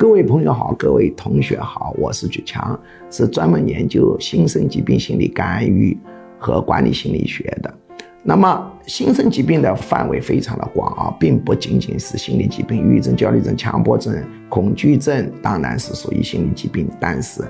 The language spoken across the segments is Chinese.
各位朋友好，各位同学好，我是举强，是专门研究新生疾病心理干预和管理心理学的。那么，新生疾病的范围非常的广啊，并不仅仅是心理疾病，抑郁症、焦虑症、强迫症、恐惧症当然是属于心理疾病，但是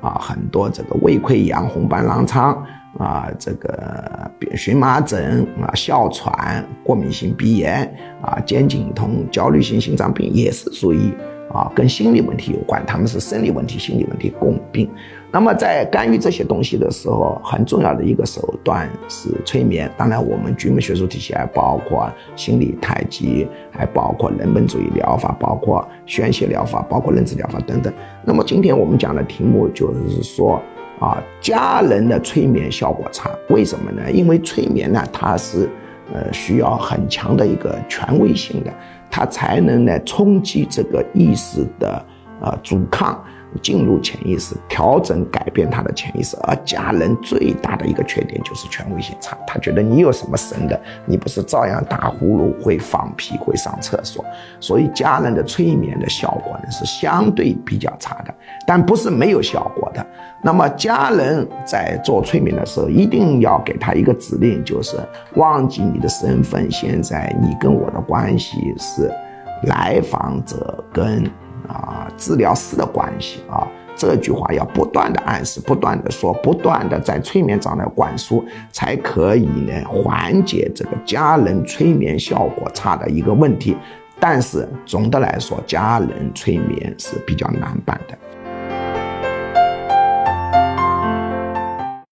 啊，很多这个胃溃疡、红斑狼疮啊，这个荨麻疹啊、哮喘、过敏性鼻炎啊、肩颈痛、焦虑性心脏病也是属于。啊，跟心理问题有关，他们是生理问题、心理问题共病。那么在干预这些东西的时候，很重要的一个手段是催眠。当然，我们局门学术体系还包括心理太极，还包括人本主义疗法，包括宣泄疗法，包括认知疗法等等。那么今天我们讲的题目就是说，啊，家人的催眠效果差，为什么呢？因为催眠呢，它是。呃，需要很强的一个权威性的，它才能来冲击这个意识的啊阻抗。进入潜意识，调整改变他的潜意识，而家人最大的一个缺点就是权威性差。他觉得你有什么神的，你不是照样打呼噜、会放屁、会上厕所。所以家人的催眠的效果呢是相对比较差的，但不是没有效果的。那么家人在做催眠的时候，一定要给他一个指令，就是忘记你的身份，现在你跟我的关系是来访者跟。治疗师的关系啊，这句话要不断的暗示，不断的说，不断的在催眠上来灌输，才可以呢缓解这个家人催眠效果差的一个问题。但是总的来说，家人催眠是比较难办的。